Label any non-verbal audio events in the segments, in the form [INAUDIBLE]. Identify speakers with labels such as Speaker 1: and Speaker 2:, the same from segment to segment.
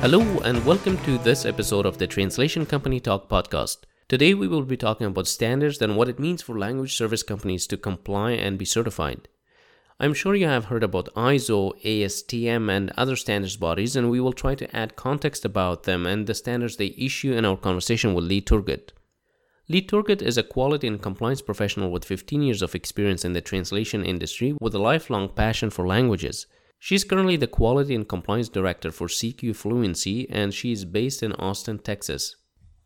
Speaker 1: Hello, and welcome to this episode of the Translation Company Talk podcast. Today, we will be talking about standards and what it means for language service companies to comply and be certified. I'm sure you have heard about ISO, ASTM, and other standards bodies, and we will try to add context about them and the standards they issue in our conversation with Lee Turgut. Lee Turgut is a quality and compliance professional with 15 years of experience in the translation industry with a lifelong passion for languages. She's currently the Quality and Compliance Director for CQ Fluency and she is based in Austin, Texas.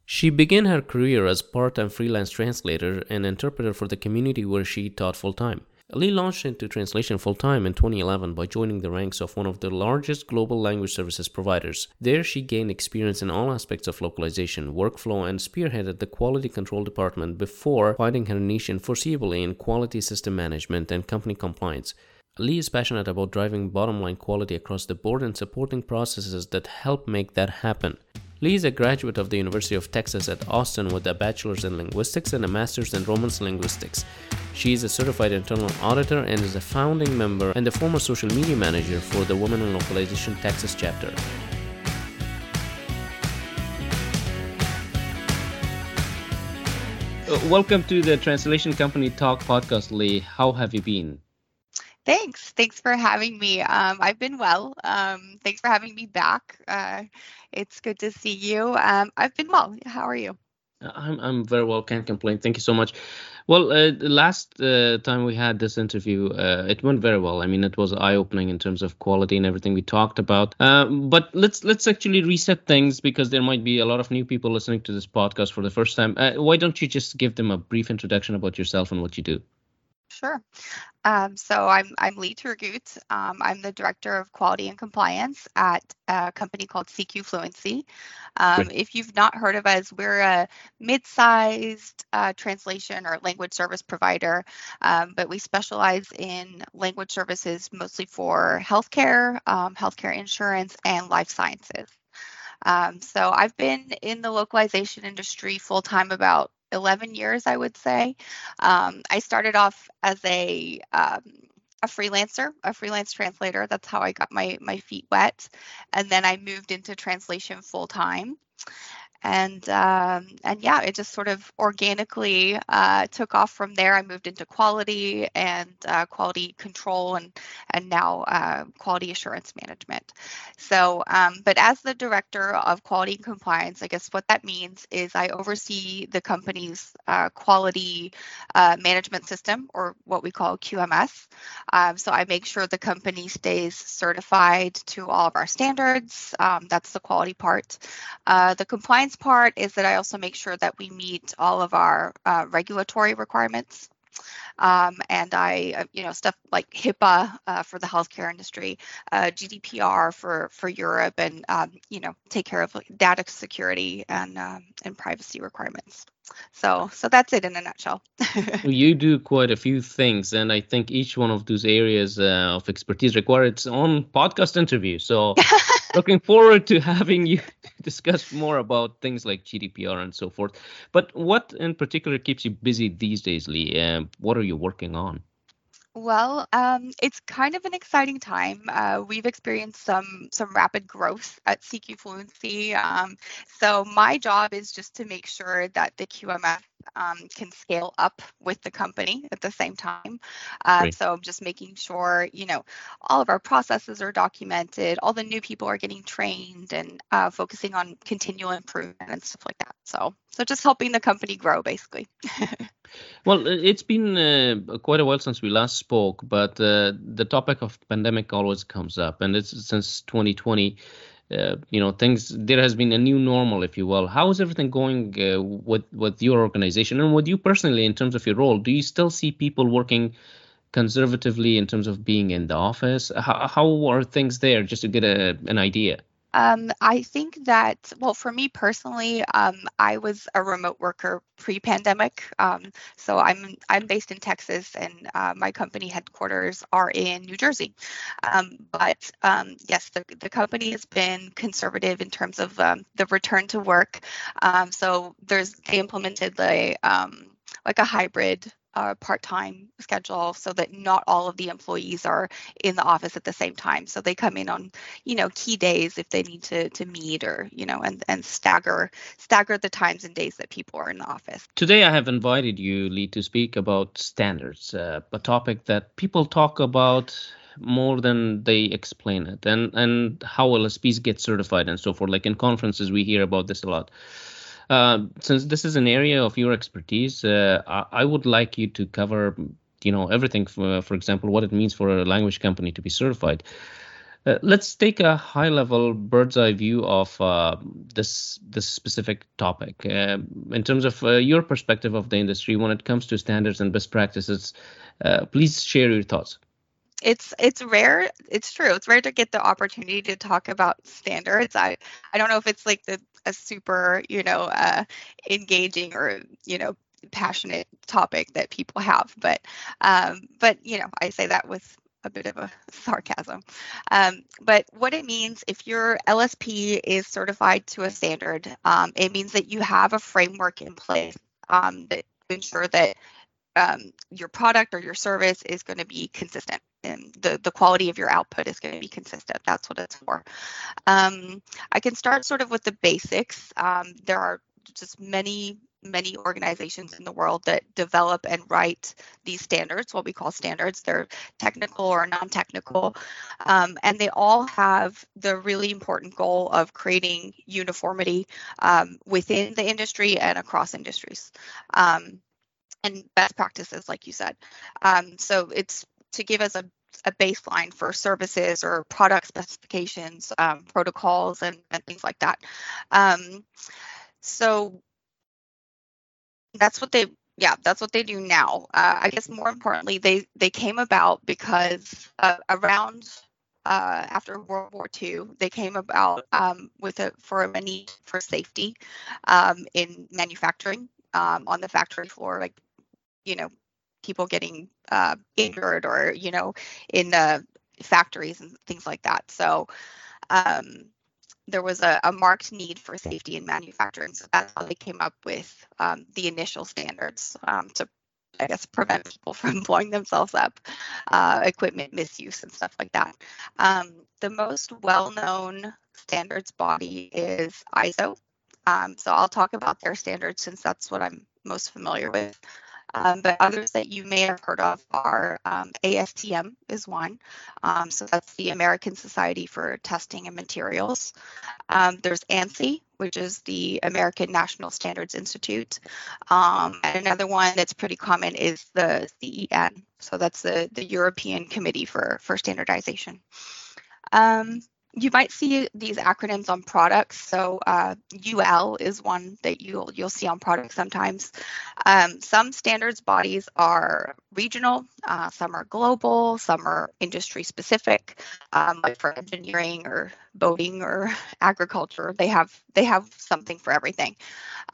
Speaker 1: She began her career as part time freelance translator and interpreter for the community where she taught full time. Lee launched into translation full time in 2011 by joining the ranks of one of the largest global language services providers. There, she gained experience in all aspects of localization, workflow, and spearheaded the quality control department before finding her niche in foreseeably in quality system management and company compliance. Lee is passionate about driving bottom line quality across the board and supporting processes that help make that happen. Lee is a graduate of the University of Texas at Austin with a bachelor's in linguistics and a master's in Romance linguistics. She is a certified internal auditor and is a founding member and the former social media manager for the Women in Localization Texas chapter. Uh, welcome to the Translation Company Talk podcast, Lee. How have you been?
Speaker 2: Thanks. Thanks for having me. Um, I've been well. Um, thanks for having me back. Uh, it's good to see you. Um, I've been well. How are you?
Speaker 1: I'm I'm very well. Can't complain. Thank you so much. Well, uh, the last uh, time we had this interview, uh, it went very well. I mean, it was eye opening in terms of quality and everything we talked about. Um, but let's let's actually reset things because there might be a lot of new people listening to this podcast for the first time. Uh, why don't you just give them a brief introduction about yourself and what you do?
Speaker 2: Sure. Um, so I'm I'm Lee Turgut. Um, I'm the director of quality and compliance at a company called CQ Fluency. Um, if you've not heard of us, we're a mid-sized uh, translation or language service provider, um, but we specialize in language services mostly for healthcare, um, healthcare insurance, and life sciences. Um, so I've been in the localization industry full time about 11 years, I would say. Um, I started off as a um, a freelancer, a freelance translator. That's how I got my my feet wet, and then I moved into translation full time and um, and yeah, it just sort of organically uh, took off from there. I moved into quality and uh, quality control, and and now uh, quality assurance management. So, um, but as the director of quality and compliance, I guess what that means is I oversee the company's uh, quality uh, management system, or what we call QMS. Um, so I make sure the company stays certified to all of our standards. Um, that's the quality part. Uh, the compliance part is that I also make sure that we meet all of our uh, regulatory requirements. Um, and I, uh, you know, stuff like HIPAA uh, for the healthcare industry, uh, GDPR for for Europe, and um, you know, take care of data security and um, and privacy requirements. So, so that's it in a nutshell. [LAUGHS]
Speaker 1: you do quite a few things, and I think each one of those areas uh, of expertise require its own podcast interview. So, [LAUGHS] looking forward to having you [LAUGHS] discuss more about things like GDPR and so forth. But what in particular keeps you busy these days, Lee? Uh, what are you working on?
Speaker 2: Well, um, it's kind of an exciting time. Uh, we've experienced some some rapid growth at CQ Fluency. Um, so my job is just to make sure that the QMS um, can scale up with the company at the same time. Uh, so just making sure, you know, all of our processes are documented, all the new people are getting trained, and uh, focusing on continual improvement and stuff like that. So, so just helping the company grow, basically. [LAUGHS]
Speaker 1: well, it's been uh, quite a while since we last spoke, but uh, the topic of pandemic always comes up, and it's since 2020 uh, you know things there has been a new normal if you will. How is everything going uh, with with your organization? And with you personally in terms of your role do you still see people working conservatively in terms of being in the office? How, how are things there just to get a, an idea
Speaker 2: Um, I think that, well, for me personally, um, I was a remote worker pre-pandemic. Um, so I'm I'm based in Texas, and uh, my company headquarters are in New Jersey. Um, but um, yes, the the company has been conservative in terms of um, the return to work. so there's they implemented the like a hybrid uh, part-time schedule so that not all of the employees are in the office at the same time. So they come in on you know key days if they need to to meet or you know and and stagger stagger the times and days that people are in the office.
Speaker 1: Today i have invited you lee to speak about standards uh, a topic that people talk about more than they explain it and and how lsps get certified and so forth. Like in conferences we hear about this a lot uh, since this is an area of your expertise, uh, I, I, would like you to cover, you know, everything. For, for example, what it means for a language company to be certified. Uh, let's take a high-level bird's eye view of uh, this this specific topic uh, in terms of uh, your perspective of the industry when it comes to standards and best practices. please share your thoughts
Speaker 2: it's it's rare it's true it's rare to get the opportunity to talk about standards i i don't know if it's like the a super you know uh, engaging or you know passionate topic that people have but um but you know i say that with a bit of a [LAUGHS] sarcasm. Um, but what it means if your LSP is certified to a standard, um, it means that you have a framework in place um, that ensure that um, your product or your service is going to be consistent and the, the quality of your output is going to be consistent. That's what it's for. Um, I can start sort of with the basics. Um, there are just many many organizations in the world that develop and write these standards, what we call standards. They're technical or non technical, um, and they all have the really important goal of creating uniformity um, within the industry and across industries. Um, and best practices, like you said. Um, so it's to give us a, a baseline for services or product specifications, um, protocols, and, and, things like that. Um, so that's what they yeah that's what they do now uh, i guess more importantly they they came about because uh, around uh, after World War II, they came about um, with a for a need for safety um, in manufacturing um, on the factory floor, like you know people getting uh, injured or you know in uh, factories and things like that so um, there was a, a, marked need for safety in manufacturing so that's how they came up with um, the initial standards um, to I guess prevent people [LAUGHS] from blowing themselves up, uh, equipment misuse and stuff like that. Um, the most well-known standards body is ISO. Um, so I'll talk about their standards since that's what I'm most familiar with. Um, but others that you may have heard of are um, ASTM is one. Um, so that's the American Society for Testing and Materials. Um, there's ANSI, which is the American National Standards Institute. Um, and another one that's pretty common is the CEN. So that's the, the European Committee for, for Standardization. Um, you might see these acronyms on products. So uh, UL is one that you'll you'll see on products sometimes. Um, some standards bodies are regional, uh, some are global, some are industry specific. Um, like for engineering or boating or [LAUGHS] agriculture, they have they have something for everything.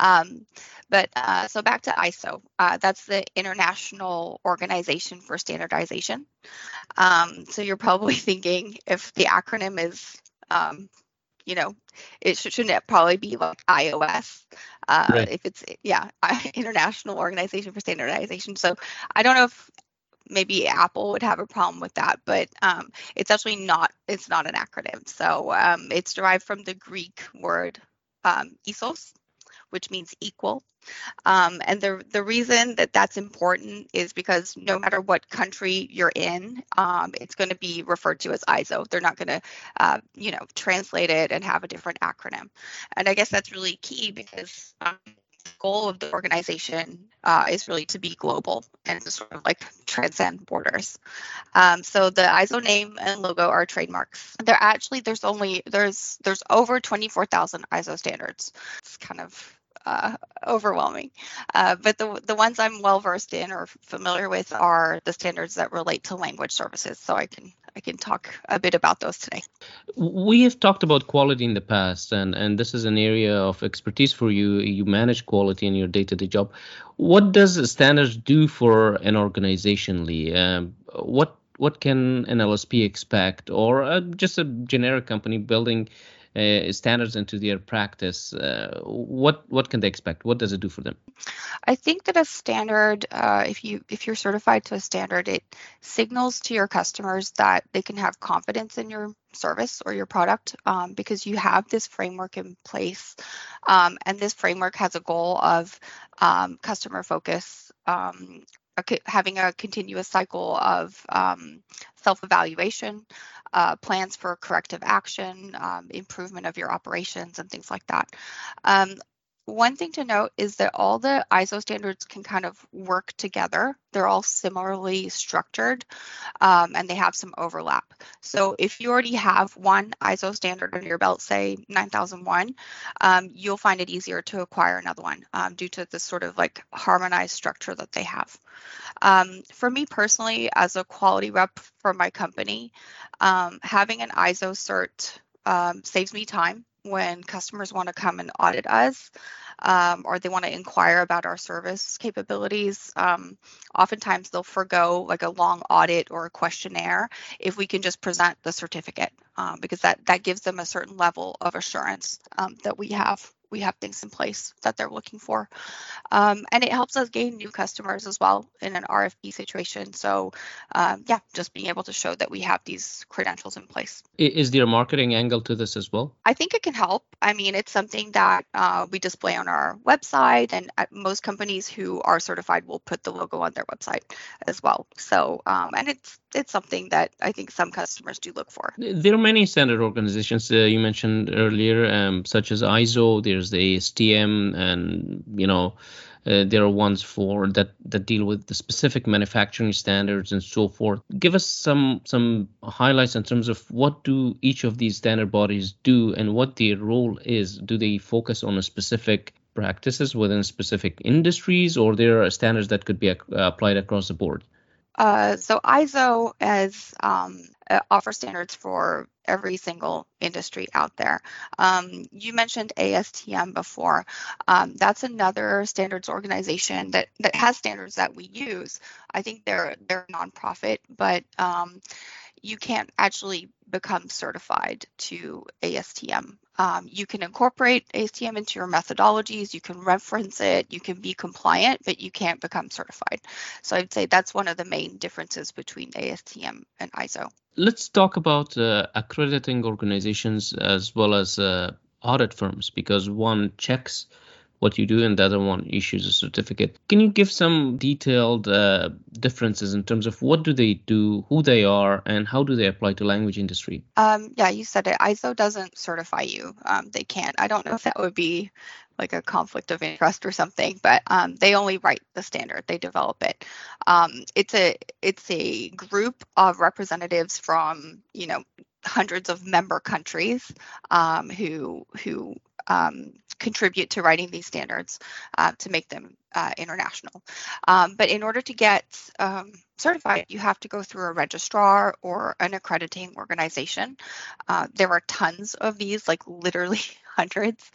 Speaker 2: Um, but uh, so back to ISO, uh, that's the International Organization for Standardization. Um, so you're probably [LAUGHS] thinking if the acronym is, um, you know, it should, shouldn't it probably be like iOS uh, right. if it's yeah [LAUGHS] International Organization for Standardization. So I don't know if maybe Apple would have a problem with that, but um, it's actually not. It's not an acronym. So um, it's derived from the Greek word um, isos, which means equal. Um, and the the reason that that's important is because no matter what country you're in, um, it's going to be referred to as ISO. They're not going to, uh, you know, translate it and have a different acronym. And I guess that's really key because um, goal of the organization uh, is really to be global and to sort of like transcend borders. Um, so the ISO name and logo are trademarks. There actually there's only there's there's over 24,000 ISO standards. It's kind of uh, overwhelming. Uh, but the the ones I'm well versed in or familiar with are the standards that relate to language services. So I can I can talk a bit about those today.
Speaker 1: We have talked about quality in the past, and and this is an area of expertise for you. You manage quality in your day-to-day job. What does standards do for an organization, Lee? Um, what what can an LSP expect, or uh, just a generic company building uh, standards into their practice, uh, what what can they expect? What does it do for them?
Speaker 2: I think that a standard, uh, if you if you're certified to a standard, it signals to your customers that they can have confidence in your service or your product um, because you have this framework in place, um, and this framework has a goal of um, customer focus. Um, having a continuous cycle of um, self-evaluation, uh, plans for corrective action, um, improvement of your operations, and things like that. One thing to note is that all the ISO standards can kind of work together. They're all similarly structured um, and they have some overlap. So if you already have one ISO standard under your belt, say 9001, um, you'll find it easier to acquire another one um, due to this sort of like harmonized structure that they have. Um, for me personally, as a quality rep for my company, um, having an ISO cert um, saves me time when customers want to come and audit us um, or they want to inquire about our service capabilities. Um, oftentimes they'll forego like a long audit or a questionnaire if we can just present the certificate um, because that, that gives them a certain level of assurance um, that we have we have things in place that they're looking for. Um, and it helps us gain new customers as well in an RFP situation. So, um, yeah, just being able to show that we have these credentials in place.
Speaker 1: Is there a marketing angle to this as well?
Speaker 2: I think it can help. I mean, it's something that uh, we display on our website, and most companies who are certified will put the logo on their website as well. So, um, and it's it's something that I think some customers do look for.
Speaker 1: There are many standard organizations uh, you mentioned earlier, um, such as ISO. There's the ASTM, and you know, uh, there are ones for that that deal with the specific manufacturing standards and so forth. Give us some some highlights in terms of what do each of these standard bodies do and what their role is. Do they focus on a specific practices within specific industries, or there are standards that could be uh, applied across the board?
Speaker 2: Uh, so ISO has um, uh, offer standards for every single industry out there. Um, you mentioned ASTM before. Um, that's another standards organization that that has standards that we use. I think they're they're nonprofit, but um, you can't actually become certified to ASTM. Um, you can incorporate ASTM into your methodologies, you can reference it, you can be compliant, but you can't become certified. So I'd say that's one of the main differences between ASTM and ISO.
Speaker 1: Let's talk about uh, accrediting organizations as well as uh, audit firms because one checks what you do, and the other one issues a certificate. Can you give some detailed uh, differences in terms of what do they do, who they are, and how do they apply to language industry?
Speaker 2: Um, yeah, you said it. ISO doesn't certify you. Um, they can't. I don't know if that would be like a conflict of interest or something, but um, they only write the standard. They develop it. Um, it's a it's a group of representatives from you know hundreds of member countries um, who who um, contribute to writing these standards uh, to make them uh, international. Um, but in order to get um, certified, you have to go through a registrar or an accrediting organization. Uh, there are tons of these, like literally [LAUGHS] hundreds.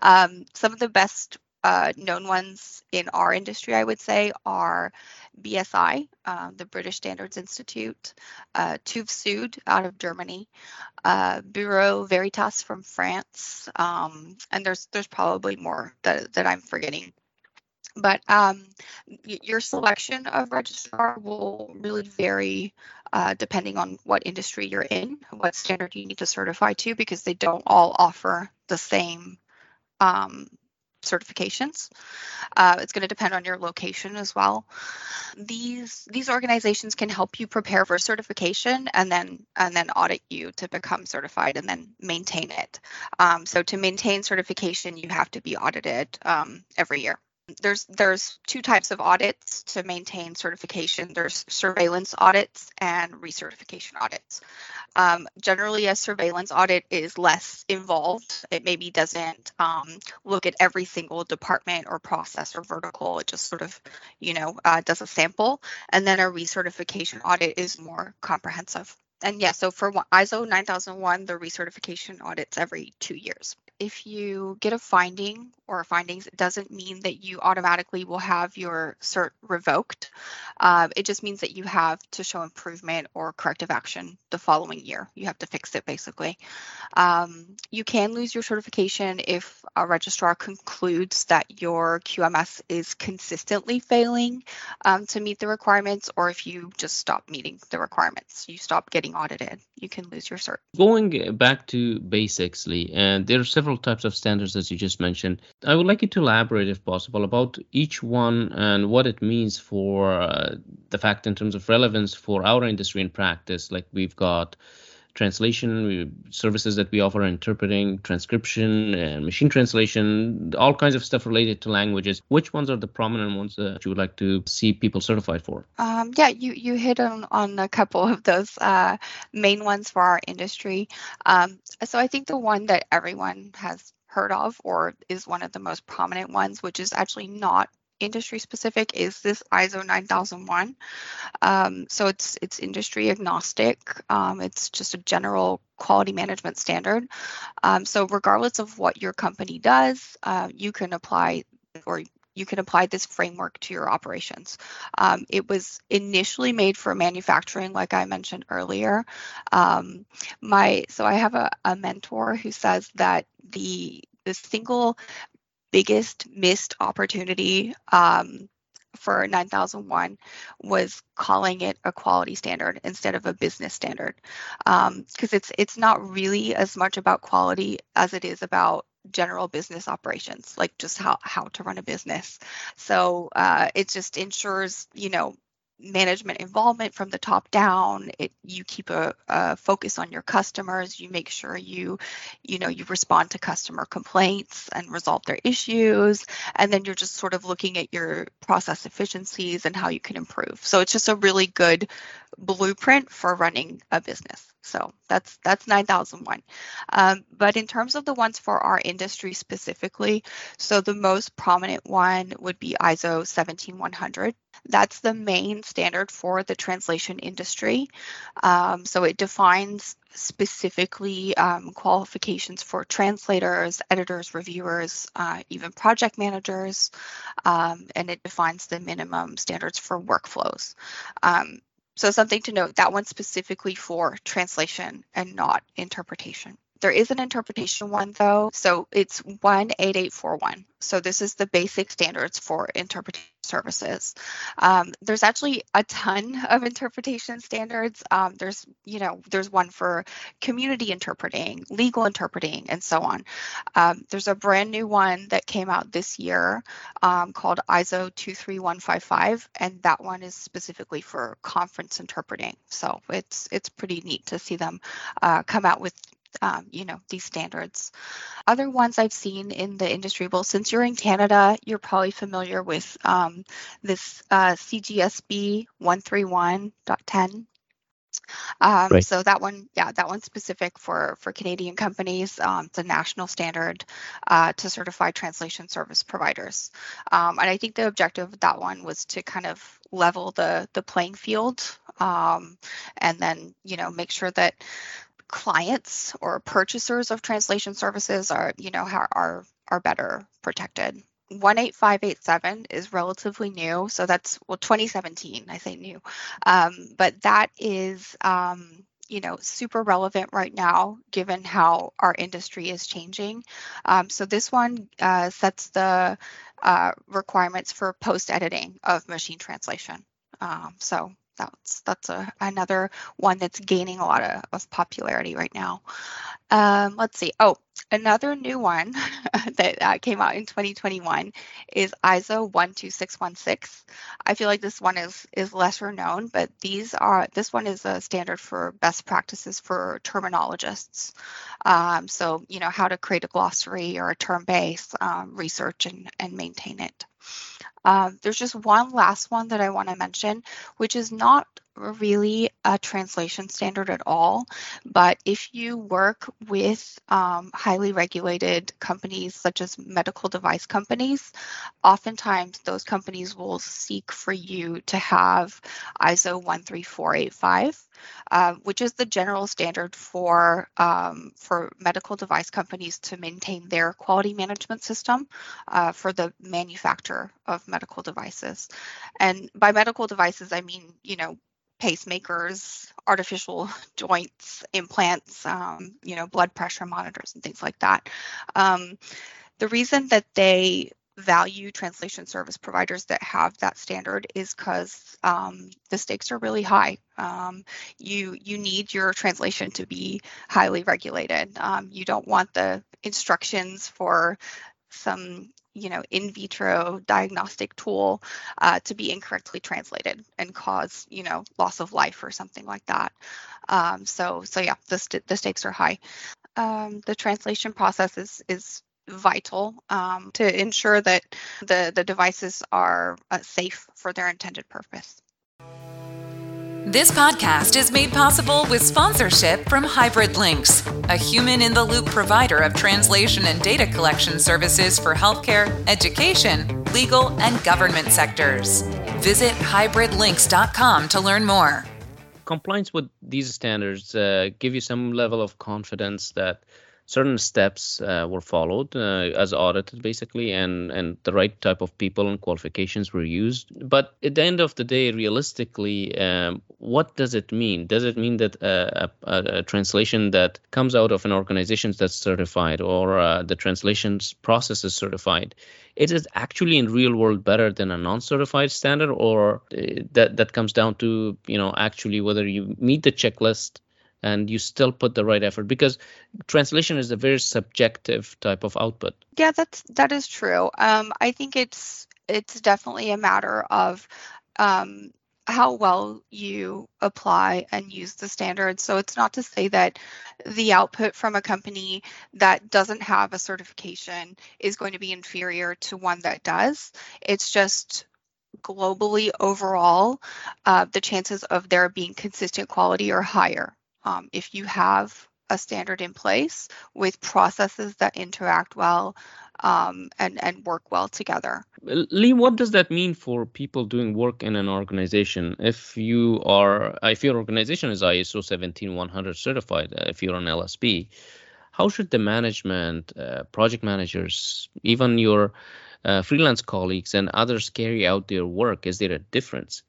Speaker 2: Um, some of the best uh, known ones in our industry, I would say, are BSI, uh, the British Standards Institute, uh, TÜV out of Germany, uh, Bureau Veritas from France, um, and there's there's probably more that, that I'm forgetting. But um, your selection of registrar will really vary uh, depending on what industry you're in, what standard you need to certify to, because they don't all offer the same um, certifications. Uh, it's going to depend on your location as well. These these organizations can help you prepare for certification and then and then audit you to become certified and then maintain it. Um, so to maintain certification, you have to be audited um, every year. There's there's two types of audits to maintain certification. There's surveillance audits and recertification audits. Um, generally, a surveillance audit is less involved. It maybe doesn't um, look at every single department or process or vertical. It just sort of, you know, uh, does a sample. And then a recertification audit is more comprehensive. And yeah, so for ISO 9001, the recertification audits every two years if you get a finding or findings, it doesn't mean that you automatically will have your cert revoked. Uh, it just means that you have to show improvement or corrective action the following year. You have to fix it basically. Um, you can lose your certification if a registrar concludes that your QMS is consistently failing um, to meet the requirements, or if you just stop meeting the requirements, you stop getting audited, you can lose your cert.
Speaker 1: Going back to basics, Lee, and there are several several types of standards as you just mentioned. I would like you to elaborate, if possible, about each one and what it means for uh, the fact in terms of relevance for our industry and practice. Like we've got translation services that we offer interpreting transcription and machine translation all kinds of stuff related to languages. Which ones are the prominent ones that you would like to see people certified for?
Speaker 2: Um, yeah you you hit on, on a couple of those uh, main ones for our industry. Um, so i think the one that everyone has heard of or is one of the most prominent ones which is actually not industry specific is this ISO 9001. Um, so it's it's industry agnostic. Um, it's just a general quality management standard. Um, so regardless of what your company does, uh, you can apply or you can apply this framework to your operations. Um, it was initially made for manufacturing, like I mentioned earlier. Um, my so I have a, a mentor who says that the the single biggest missed opportunity um, for 9001 was calling it a quality standard instead of a business standard. Because um, it's it's not really as much about quality as it is about general business operations like just how how to run a business. So uh, it just ensures you know management involvement from the top down. It, you keep a, a, focus on your customers. You make sure you you know you respond to customer complaints and resolve their issues. And then you're just sort of looking at your process efficiencies and how you can improve. So it's just a really good blueprint for running a business so that's that's 9001. Um, but in terms of the ones for our industry specifically, so the most prominent one would be ISO 17100. That's the main standard for the translation industry. Um, so it defines specifically um, qualifications for translators, editors, reviewers, uh, even project managers, um, and it defines the minimum standards for workflows. Um, so something to note, that one specifically for translation and not interpretation. There is an interpretation one though, so it's 18841. So this is the basic standards for interpretation services. Um, there's actually a ton of interpretation standards. Um, there's, you know, there's one for community interpreting, legal interpreting, and so on. Um, there's a brand new one that came out this year um, called ISO 23155, and that one is specifically for conference interpreting. So it's it's pretty neat to see them uh, come out with um, you know these standards other ones i've seen in the industry well since you're in canada you're probably familiar with um, this uh, cgsb 131.10 um, right. So that one, yeah, that one's specific for for Canadian companies. Um, it's a national standard uh, to certify translation service providers, um, and I think the objective of that one was to kind of level the the playing field, um, and then you know make sure that clients or purchasers of translation services are, you know, how are are better protected. 18587 is relatively new, so that's well 2017. I say new, um, but that is um, you know super relevant right now given how our industry is changing. Um, so this one uh, sets the uh, requirements for post editing of machine translation. Um, so that's that's a, another one that's gaining a lot of, of popularity right now. Um, let's see. Oh, another new one [LAUGHS] that uh, came out in 2021 is ISO 12616. I feel like this one is is lesser known, but these are this one is a standard for best practices for terminologists. Um, so you know how to create a glossary or a term base, um, research and and maintain it. Um, there's just one last one that I want to mention, which is not really a translation standard at all. But if you work with um, highly regulated companies such as medical device companies, oftentimes those companies will seek for you to have ISO 13485. Uh, which is the general standard for um, for medical device companies to maintain their quality management system uh, for the manufacture of medical devices. And by medical devices, I mean you know pacemakers, artificial [LAUGHS] joints, implants, um, you know, blood pressure monitors, and things like that. Um, the reason that they value translation service providers that have that standard is because um, the stakes are really high. Um, you you need your translation to be highly regulated. Um, you don't want the instructions for some you know in vitro diagnostic tool uh, to be incorrectly translated and cause you know loss of life or something like that. Um, so so yeah the, st- the stakes are high. Um, the translation process is is vital um, to ensure that the the devices are uh, safe for their intended purpose
Speaker 3: this podcast is made possible with sponsorship from Hybrid Lynx, a human in the loop provider of translation and data collection services for healthcare, education, legal, and government sectors. Visit hybridlynx.com to learn more.
Speaker 1: Compliance with these standards uh, give you some level of confidence that certain steps uh, were followed uh, as audited basically and and the right type of people and qualifications were used. But at the end of the day realistically um, what does it mean? Does it mean that a, a, a, translation that comes out of an organization that's certified or uh, the translations process is certified it is actually in real world better than a non-certified standard or uh, that that comes down to you know actually whether you meet the checklist and you still put the right effort because translation is a very subjective type of output
Speaker 2: yeah that's that is true um, i think it's it's definitely a matter of um, how well you apply and use the standards. So it's not to say that the output from a company that doesn't have a certification is going to be inferior to one that does. It's just globally overall, uh, the chances of there being consistent quality are higher um, if you have a standard in place with processes that interact well um, and and work well together.
Speaker 1: Lee, what does that mean for people doing work in an organization? If you are, if your organization is ISO 17100 certified, uh, if you're an LSP, how should the management, uh, project managers, even your uh, freelance colleagues and others carry out their work? Is there a difference?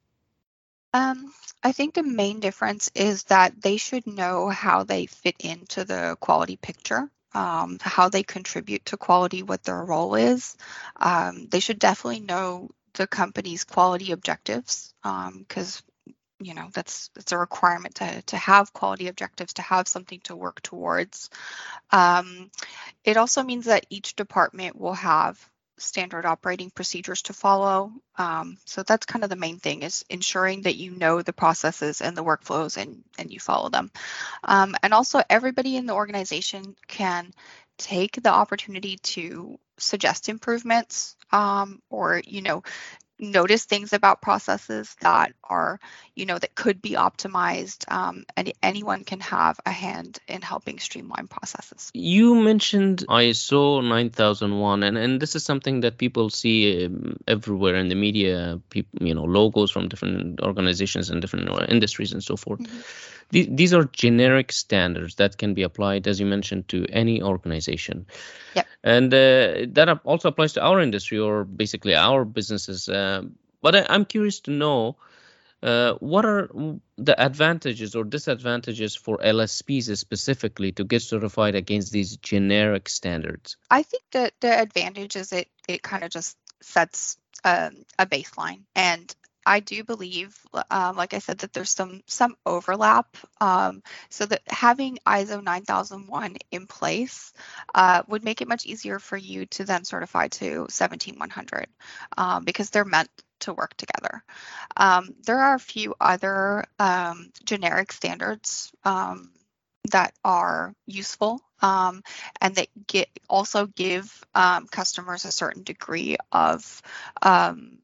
Speaker 2: Um, I think the main difference is that they should know how they fit into the quality picture. Um, how they contribute to quality, what their role is. Um, they should definitely know the company's quality objectives because um, you know that's that's a requirement to to have quality objectives to have something to work towards. Um, it also means that each department will have standard operating procedures to follow. Um, so that's kind of the main thing is ensuring that you know the processes and the workflows and, and you follow them. Um, and also everybody in the organization can take the opportunity to suggest improvements um, or, you know, notice things about processes that are, you know, that could be optimized. Um, and anyone can have a hand in helping streamline processes.
Speaker 1: You mentioned ISO 9001, and, and this is something that people see um, everywhere in the media, people, you know, logos from different organizations and different industries and so forth. Mm-hmm. These, these are generic standards that can be applied, as you mentioned, to any organization.
Speaker 2: Yep.
Speaker 1: And uh, that also applies to our industry or basically our businesses. Uh, but I, am curious to know uh, what are the advantages or disadvantages for LSPs specifically to get certified against these generic standards?
Speaker 2: I think that the advantage is it it kind of just sets um, a baseline and I do believe, um, like I said, that there's some some overlap. Um, so that having ISO 9001 in place uh, would make it much easier for you to then certify to 17100 um, because they're meant to work together. Um, there are a few other um, generic standards um, that are useful um, and that get also give um, customers a certain degree of um,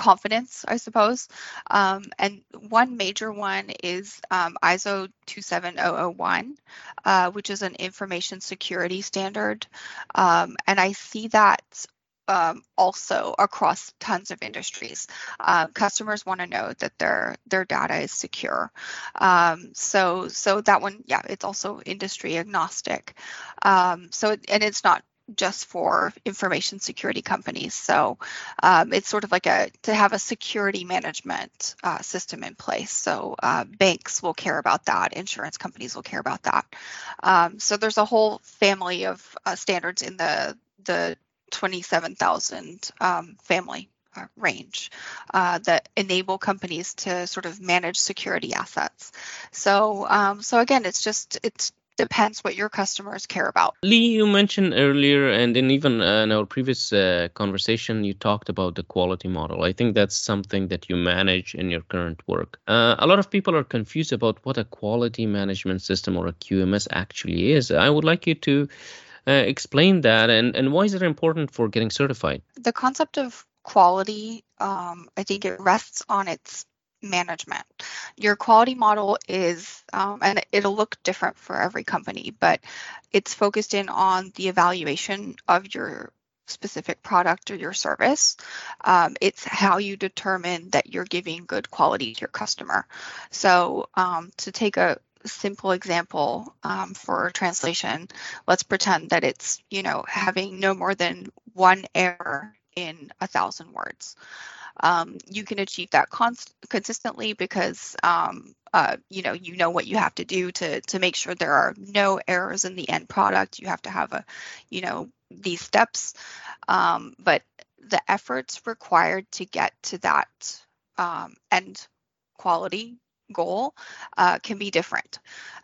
Speaker 2: confidence, I suppose. Um, and one major one is um, ISO 27001, uh, which is an information security standard. Um, and I see that um, also across tons of industries. Uh, customers want to know that their their data is secure. Um, so so that one, yeah, it's also industry agnostic. Um, so and it's not just for information security companies. So um, it's sort of like a to have a security management uh, system in place. So uh, banks will care about that, insurance companies will care about that. Um, so there's a whole family of uh, standards in the the 27,000 um, family uh, range uh, that enable companies to sort of manage security assets. So, um, so again, it's just it's depends what your customers care about.
Speaker 1: Lee, you mentioned earlier, and in even uh, in our previous uh, conversation, you talked about the quality model. I think that's something that you manage in your current work. Uh, a lot of people are confused about what a quality management system or a QMS actually is. I would like you to uh, explain that and, and why is it important for getting certified?
Speaker 2: The concept of quality, um, I think it rests on its management. Your quality model is, um, and it'll look different for every company, but it's focused in on the evaluation of your specific product or your service. Um, it's how you determine that you're giving good quality to your customer. So, um, to take a simple example um, for translation, let's pretend that it's, you know, having no more than one error in a thousand words. Um, you can achieve that const- consistently because um, uh, you know you know what you have to do to to make sure there are no errors in the end product. You have to have a, you know, these steps, um, but the efforts required to get to that um, end quality goal uh, can be different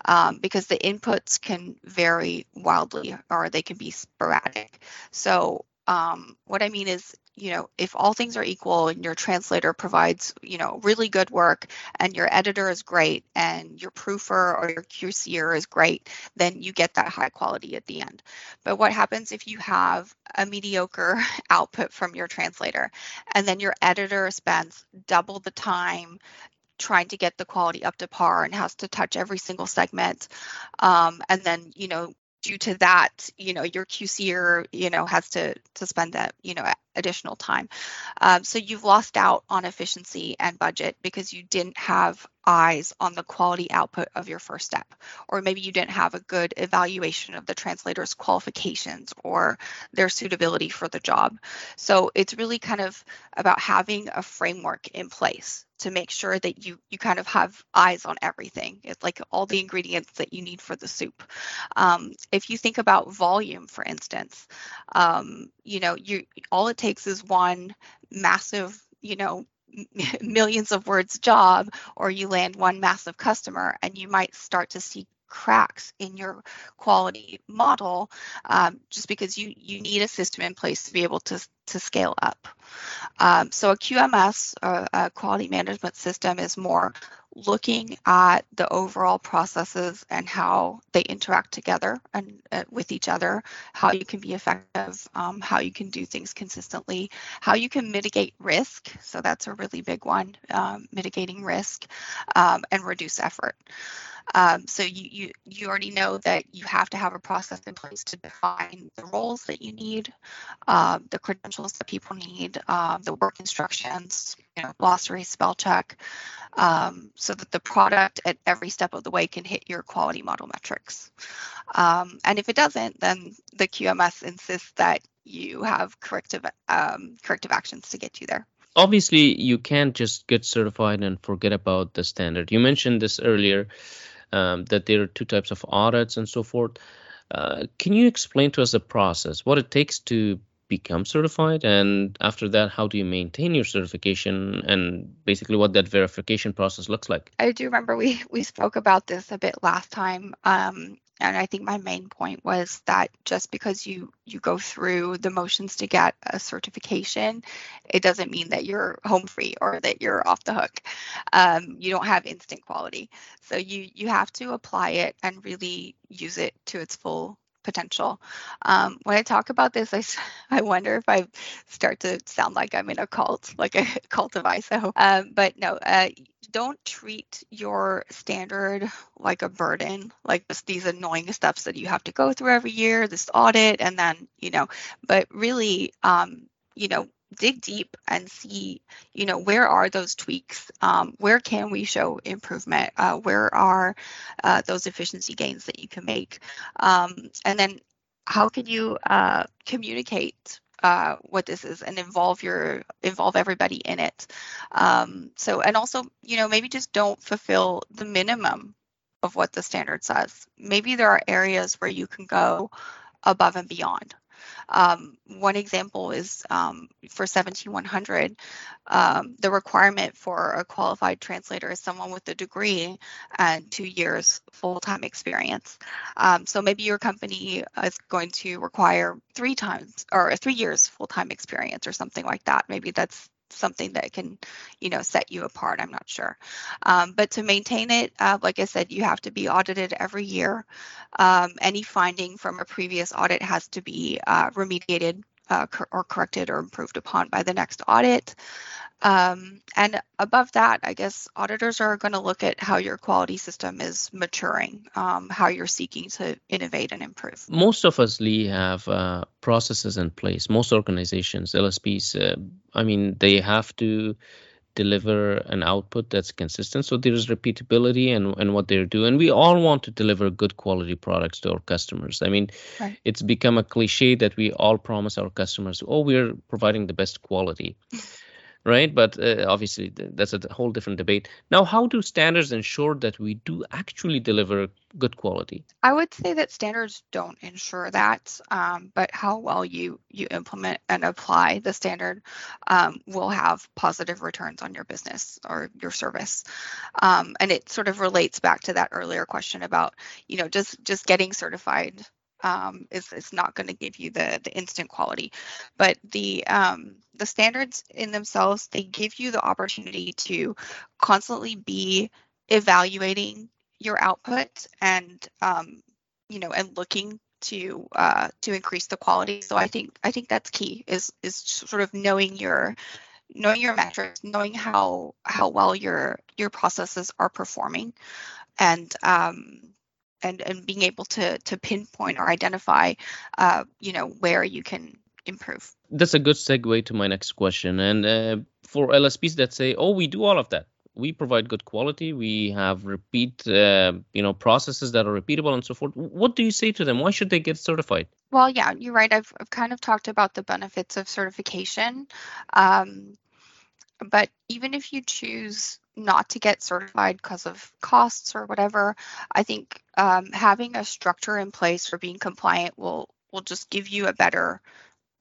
Speaker 2: um, because the inputs can vary wildly or they can be sporadic. So um, what I mean is, you know, if all things are equal and your translator provides, you know, really good work and your editor is great and your proofer or your QCer is great, then you get that high quality at the end. But what happens if you have a mediocre [LAUGHS] output from your translator and then your editor spends double the time trying to get the quality up to par and has to touch every single segment um, and then you know due to that, you know, your QCer, you know, has to to spend that, you know, additional time. Um, so you've lost out on efficiency and budget because you didn't have eyes on the quality output of your first step, or maybe you didn't have a good evaluation of the translator's qualifications or their suitability for the job. So it's really kind of about having a framework in place to make sure that you you kind of have eyes on everything. It's like all the ingredients that you need for the soup. Um, if you think about volume, for instance, um, you know, you all it takes is one massive, you know, [LAUGHS] millions of words job, or you land one massive customer, and you might start to see cracks in your quality model um, just because you you need a system in place to be able to to scale up. Um, so a QMS, a, a quality management system, is more looking at the overall processes and how they interact together and uh, with each other, how you can be effective, um, how you can do things consistently, how you can mitigate risk. So that's a really big one, um, mitigating risk um, and reduce effort. Um, so you, you you already know that you have to have a process in place to define the roles that you need, uh, the credentials that people need, uh, the work instructions, you know, glossary, spell check, um, so that the product at every step of the way can hit your quality model metrics. Um, and if it doesn't, then the QMS insists that you have corrective um, corrective actions to get you there.
Speaker 1: Obviously you can't just get certified and forget about the standard. You mentioned this earlier um, that there are two types of audits and so forth. Uh, can you explain to us the process, what it takes to become certified, and after that, how do you maintain your certification, and basically what that verification process looks like?
Speaker 2: I do remember we we spoke about this a bit last time. Um, and I think my main point was that just because you you go through the motions to get a certification, it doesn't mean that you're home free or that you're off the hook. Um, you don't have instant quality, so you you have to apply it and really use it to its full potential. Um, when I talk about this, I, [LAUGHS] I wonder if I start to sound like I'm in a cult, [LAUGHS] like a cult of ISO. Um, but no, uh, don't treat your standard like a burden, like this, these annoying steps that you have to go through every year, this audit, and then, you know, but really, um, you know, dig deep and see you know where are those tweaks? Um, where can we show improvement? Uh, where are uh, those efficiency gains that you can make? Um, and then how can you uh, communicate uh, what this is and involve your involve everybody in it? Um, so and also you know maybe just don't fulfill the minimum of what the standard says. Maybe there are areas where you can go above and beyond um, one example is um, for 17100, um, the requirement for a qualified translator is someone with a degree and two years full-time experience. Um, so maybe your company is going to require three times or three years full-time experience or something like that. Maybe that's something that can, you know, set you apart. I'm not sure. Um, but to maintain it, uh, like I said, you have to be audited every year. Um, any finding from a previous audit has to be uh, remediated uh, or corrected or improved upon by the next audit. Um, and above that, I guess auditors are going to look at how your quality system is maturing, um, how you're seeking to innovate and improve.
Speaker 1: Most of us, Lee, have uh, processes in place. Most organizations, LSPs, uh, I mean, they have to deliver an output that's consistent. So there's repeatability and and what they're doing. We all want to deliver good quality products to our customers. I mean, right. it's become a cliche that we all promise our customers, oh, we're providing the best quality. [LAUGHS] right? But uh, obviously, that's a whole different debate. Now, how do standards ensure that we do actually deliver good quality?
Speaker 2: I would say that standards don't ensure that, um, but how well you you implement and apply the standard um, will have positive returns on your business or your service. Um, and it sort of relates back to that earlier question about, you know, just just getting certified um, is, is not going to give you the, the instant quality. But the um, the standards in themselves, they give you the opportunity to constantly be evaluating your output and um, you know and looking to uh, to increase the quality. So I think I think that's key is is sort of knowing your knowing your metrics, knowing how how well your your processes are performing, and um, and and being able to to pinpoint or identify uh, you know where you can improve.
Speaker 1: That's a good segue to my next question. And uh, for lsps that say oh we do all of that. We provide good quality. We have repeat uh, you know processes that are repeatable and so forth. What do you say to them? Why should they get certified?
Speaker 2: Well yeah you're right. I've, I've kind of talked about the benefits of certification um, but even if you choose not to get certified because of costs or whatever, I think um, having a structure in place for being compliant will will just give you a better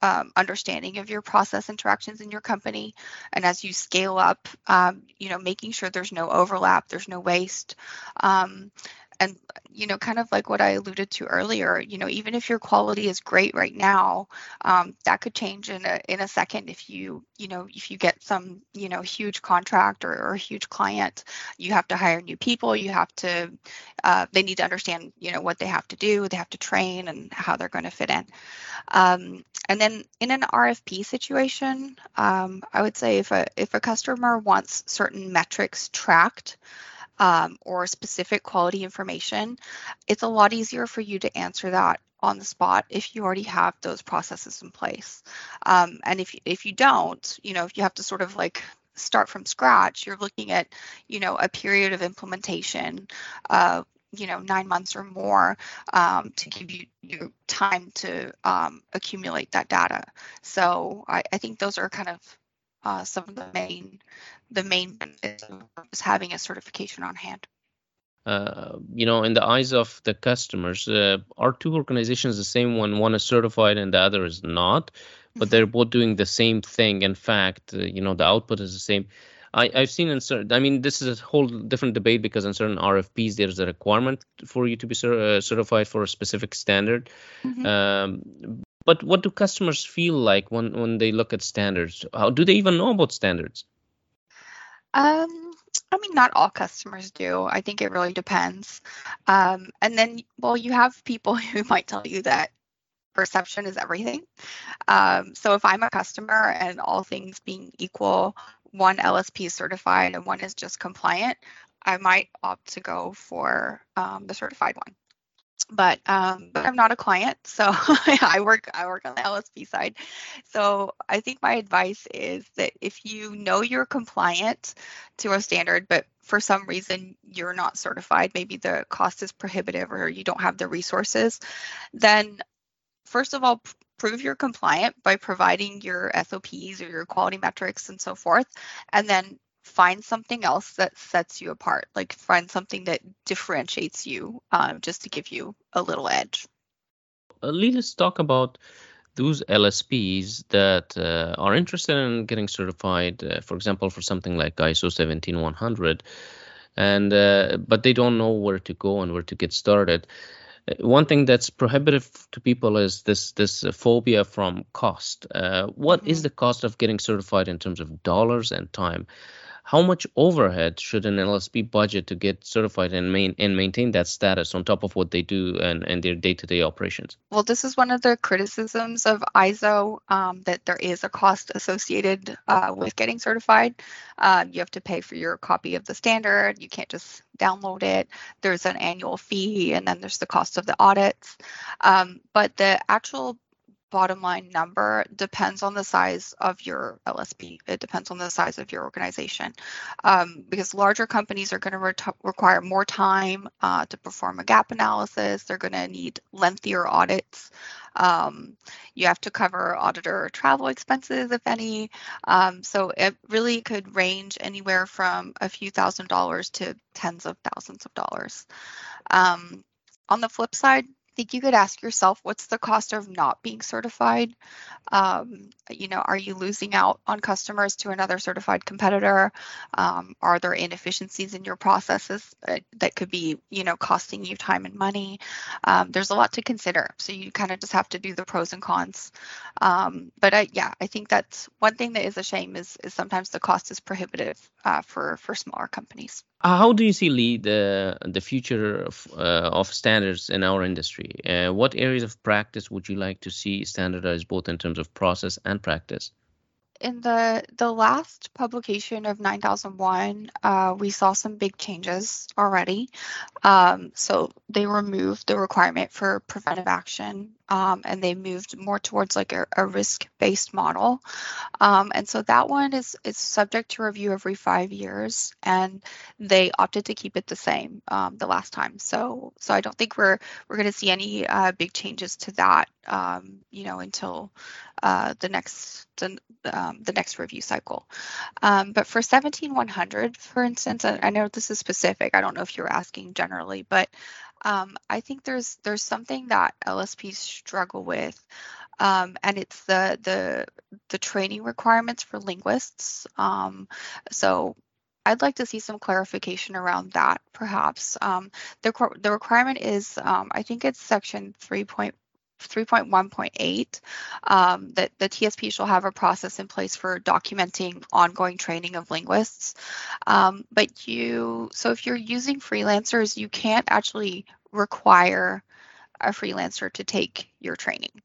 Speaker 2: um, understanding of your process interactions in your company. And as you scale up, um, you know, making sure there's no overlap, there's no waste. Um, and you know kind of like what i alluded to earlier you know even if your quality is great right now um, that could change in a in a second if you you know if you get some you know huge contract or, or a huge client you have to hire new people you have to uh, they need to understand you know what they have to do they have to train and how they're going to fit in. Um, and then in an rfp situation um, i would say if a if a customer wants certain metrics tracked um, or specific quality information, it's a lot easier for you to answer that on the spot if you already have those processes in place. Um, and if if you don't, you know, if you have to sort of like start from scratch, you're looking at, you know, a period of implementation. Uh, you know nine months or more um, to give you, you time to um, accumulate that data so I, I, think those are kind of uh, some of the main the main benefits of having a certification on hand.
Speaker 1: Uh, you know, in the eyes of the customers, uh, are two organizations the same one? One is certified and the other is not, but they're both doing the same thing. In fact, uh, you know, the output is the same. I, I've seen in certain, I mean, this is a whole different debate because in certain RFPs, there's a requirement for you to be cer- uh, certified for a specific standard. Mm-hmm. Um, but what do customers feel like when, when they look at standards? How do they even know about standards?
Speaker 2: Um, I mean, not all customers do. I think it really depends. Um, and then, well, you have people [LAUGHS] who might tell you that perception is everything. Um, so if I'm a customer and all things being equal, one LSP is certified and one is just compliant, I might opt to go for um, the certified one. But um, I'm not a client, so [LAUGHS] I work I work on the LSP side. So I think my advice is that if you know you're compliant to a standard, but for some reason you're not certified, maybe the cost is prohibitive or you don't have the resources, then first of all, prove you're compliant by providing your SOPs or your quality metrics and so forth, and then find something else that sets you apart, like find something that differentiates you um, just to give you a little edge.
Speaker 1: Uh, let's talk about those LSPs that uh, are interested in getting certified, uh, for example, for something like ISO 17100, and uh, but they don't know where to go and where to get started one thing that's prohibitive to people is this this phobia from cost. Uh, what mm-hmm. is the cost of getting certified in terms of dollars and time? How much overhead should an LSP budget to get certified and main and maintain that status on top of what they do and, and their day-to-day operations?
Speaker 2: Well, this is one of the criticisms of ISO um, that there is a cost associated uh, with getting certified. Uh, you have to pay for your copy of the standard. You can't just download it. There's an annual fee, and then there's the cost of the audits. Um, but the actual bottom line number depends on the size of your LSP. It depends on the size of your organization. Um, because larger companies are going to re- require more time uh, to perform a gap analysis, they're going to need lengthier audits. Um, you have to cover auditor travel expenses, if any. Um, so it really could range anywhere from a few thousand dollars to tens of thousands of dollars. Um, on the flip side, think you could ask yourself what's the cost of not being certified? Um, you know are you losing out on customers to another certified competitor? Um, are there inefficiencies in your processes that could be you know costing you time and money? Um, there's a lot to consider so you kind of just have to do the pros and cons. Um, but I, yeah i think that's one thing that is a shame is, is sometimes the cost is prohibitive uh, for for smaller companies
Speaker 1: how do you see Lee the the future of, uh, of standards in our industry? Uh, what areas of practice would you like to see standardized, both in terms of process and practice?
Speaker 2: In the the last publication of 9001 uh, we saw some big changes already. Um, so they removed the requirement for preventive action um, and they moved more towards like a, a risk-based model. Um, and so that one is is subject to review every five years and they opted to keep it the same um, the last time. So so i don't think we're we're going to see any uh, big changes to that um, you know until uh, the next the, um, the next review cycle. Um, but for 17100, for instance, I, I, know this is specific. I don't know if you're asking generally, but um, I think there's there's something that LSPs struggle with, um, and it's the the the training requirements for linguists. Um, so I'd like to see some clarification around that, perhaps. Um, the, the requirement is, um, I think it's section 3.1 3.1.8 um, that the TSP shall have a process in place for documenting ongoing training of linguists. Um, but you, so if you're using freelancers, you can't actually require a freelancer to take your training.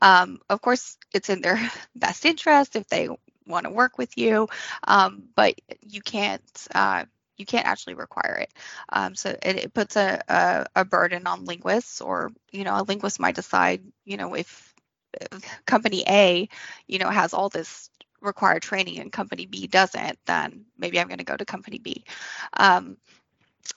Speaker 2: Um, of course, it's in their [LAUGHS] best interest if they want to work with you, um, but you can't. Uh, you can't actually require it. Um, so it, it puts a, a, a, burden on linguists, or you know, a linguist might decide, you know, if, if company A, you know, has all this required training and company B doesn't, then maybe I'm going to go to company B. Um,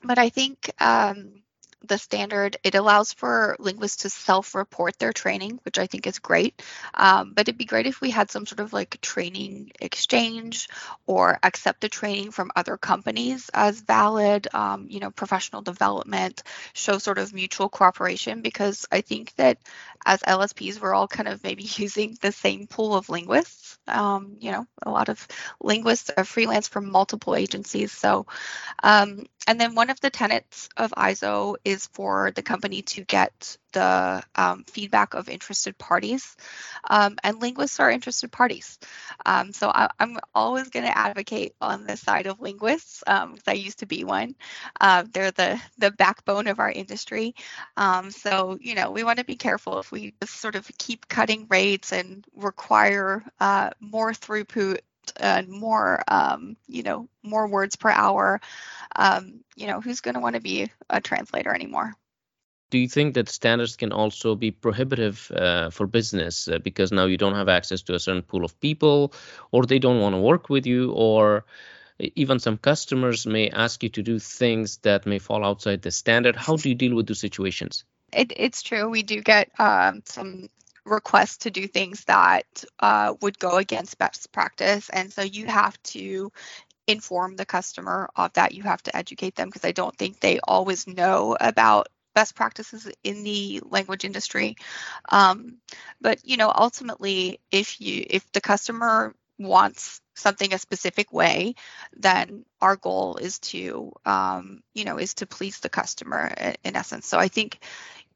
Speaker 2: but I think um, the standard. It allows for linguists to self-report their training, which I think is great. Um, but it'd be great if we had some sort of like training exchange or accept the training from other companies as valid. Um, you know, professional development, show sort of mutual cooperation because I think that as LSPs, we're all kind of maybe [LAUGHS] using the same pool of linguists. Um, you know, a lot of linguists are freelance from multiple agencies. So, um, and then one of the tenets of ISO is for the company to get the um, feedback of interested parties, um, and linguists are interested parties. Um, so I, am always going to advocate on the side of linguists because um, I used to be one. Uh, they're the the backbone of our industry. Um, so you know we want to be careful if we just sort of keep cutting rates and require uh, more throughput and more um, you know more words per hour um, you know who's going to want to be a translator anymore?
Speaker 1: Do you think that standards can also be prohibitive uh, for business uh, because now you don't have access to a certain pool of people or they don't want to work with you or even some customers may ask you to do things that may fall outside the standard? How do you deal with those situations?
Speaker 2: It, it's true. We do get um, some requests to do things that uh, would go against best practice. And so you have to inform the customer of that. You have to educate them because I don't think they always know about best practices in the language industry. Um, but you know, ultimately, if you if the customer wants something a specific way, then our goal is to um, you know is to please the customer in essence. So I think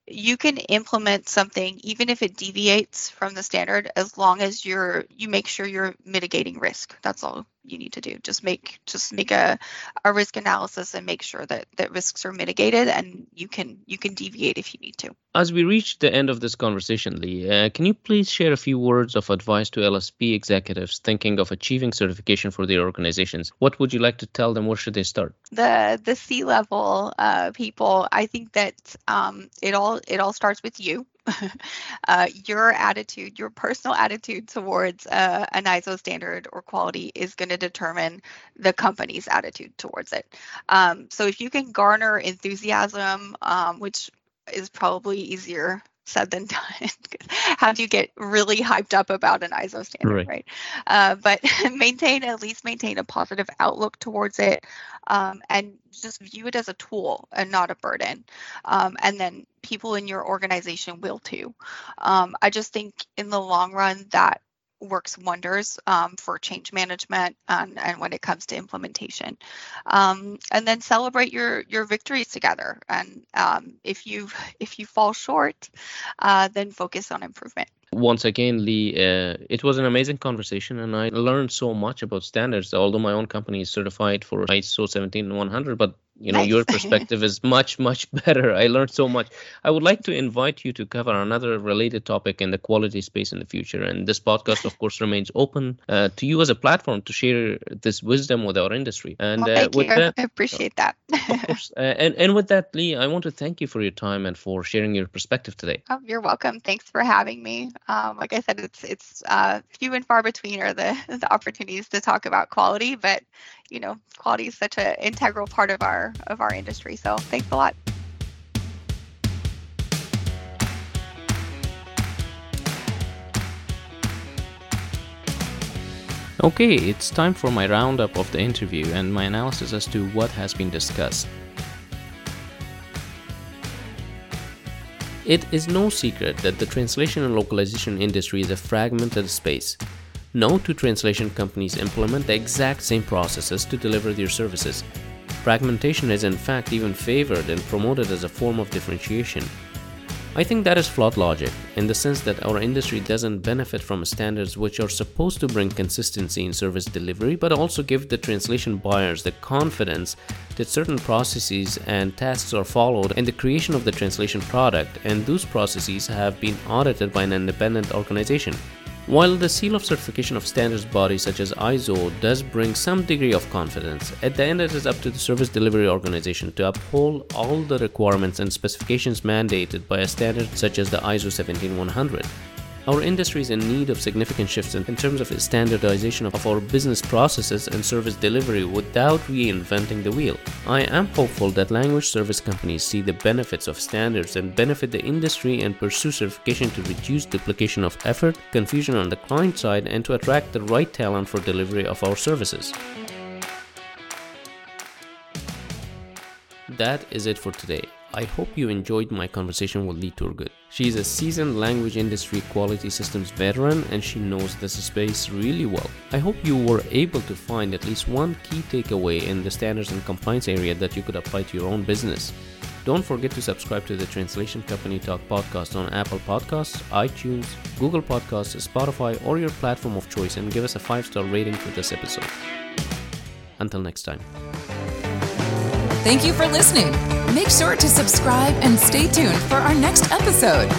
Speaker 2: you can implement something even if it deviates from the standard as long as you're you make sure you're mitigating risk. That's all you need to do. Just make just make a, a risk analysis and make sure that that risks are mitigated and you can you can deviate if you need to.
Speaker 1: As we reach the end of this conversation lee uh, can you please share a few words of advice to lsp executives thinking of achieving certification for their organizations? What would you like to tell them? Where should they start?
Speaker 2: The the c level uh, people i think that um, it all it all starts with you [LAUGHS] uh, your attitude, your personal attitude towards uh, an ISO standard or quality is going to determine the company's attitude towards it. Um, so if you can garner enthusiasm, um, which is probably easier said than done. How do you get really hyped up about an ISO standard, right? right? Uh, but [LAUGHS] maintain at least maintain a positive outlook towards it, um, and just view it as a tool and not a burden. Um, and then people in your organization will too. Um, I just think in the long run that works wonders um, for change management and, and, when it comes to implementation. Um, and then celebrate your your victories together. And um, if you [LAUGHS] if you fall short, uh, then focus on improvement.
Speaker 1: Once again, Lee, uh, it was an amazing conversation, and I learned so much about standards. Although my own company is certified for ISO 17100, but you know your [LAUGHS] perspective is much much [LAUGHS] better. I learned so much. I would like to invite you to cover another related topic in the quality space in the future and this podcast of course remains open uh, to you as a platform to share this wisdom with our industry. And
Speaker 2: well, uh, with you. that i appreciate that. [LAUGHS]
Speaker 1: of course. Uh, and, and with that lee i want to thank you for your time and for sharing your perspective today.
Speaker 2: Oh, you're welcome. Thanks for having me. Um, like i said it's it's uh, few and far between are the, the opportunities to talk about quality but you know quality is such an integral part of our of our industry. So thanks a lot.
Speaker 1: Okay, it's time for my roundup of the interview and my analysis as to what has been discussed. It is no secret that the translation and localization industry is a fragmented space. No two translation companies implement the exact same processes to deliver their services, Fragmentation is in fact even favored and promoted as a form of differentiation. I think that is flawed logic, in the sense that our industry doesn't benefit from standards which are supposed to bring consistency in service delivery, but also give the translation buyers the confidence that certain processes and tasks are followed in the creation of the translation product, and those processes have been audited by an independent organization. While the seal of certification of standards bodies such as ISO does bring some degree of confidence, at the end it is up to the service delivery organization to uphold all the requirements and specifications mandated by a standard such as the ISO 17100. Our industry is in need of significant shifts in terms of standardization of our business processes and service delivery without reinventing the wheel. I am hopeful that language service companies see the benefits of standards and benefit the industry and pursue certification to reduce duplication of effort, confusion on the client side, and to attract the right talent for delivery of our services. That is it for today. I hope you enjoyed my conversation with Lee Turgut. She is a seasoned language industry quality systems veteran and she knows this space really well. I hope you were able to find at least one key takeaway in the standards and compliance area that you could apply to your own business. Don't forget to subscribe to the Translation Company Talk podcast on Apple Podcasts, iTunes, Google Podcasts, Spotify, or your platform of choice and give us a 5 star rating for this episode. Until next time.
Speaker 3: Thank you for listening. Make sure to subscribe and stay tuned for our next episode.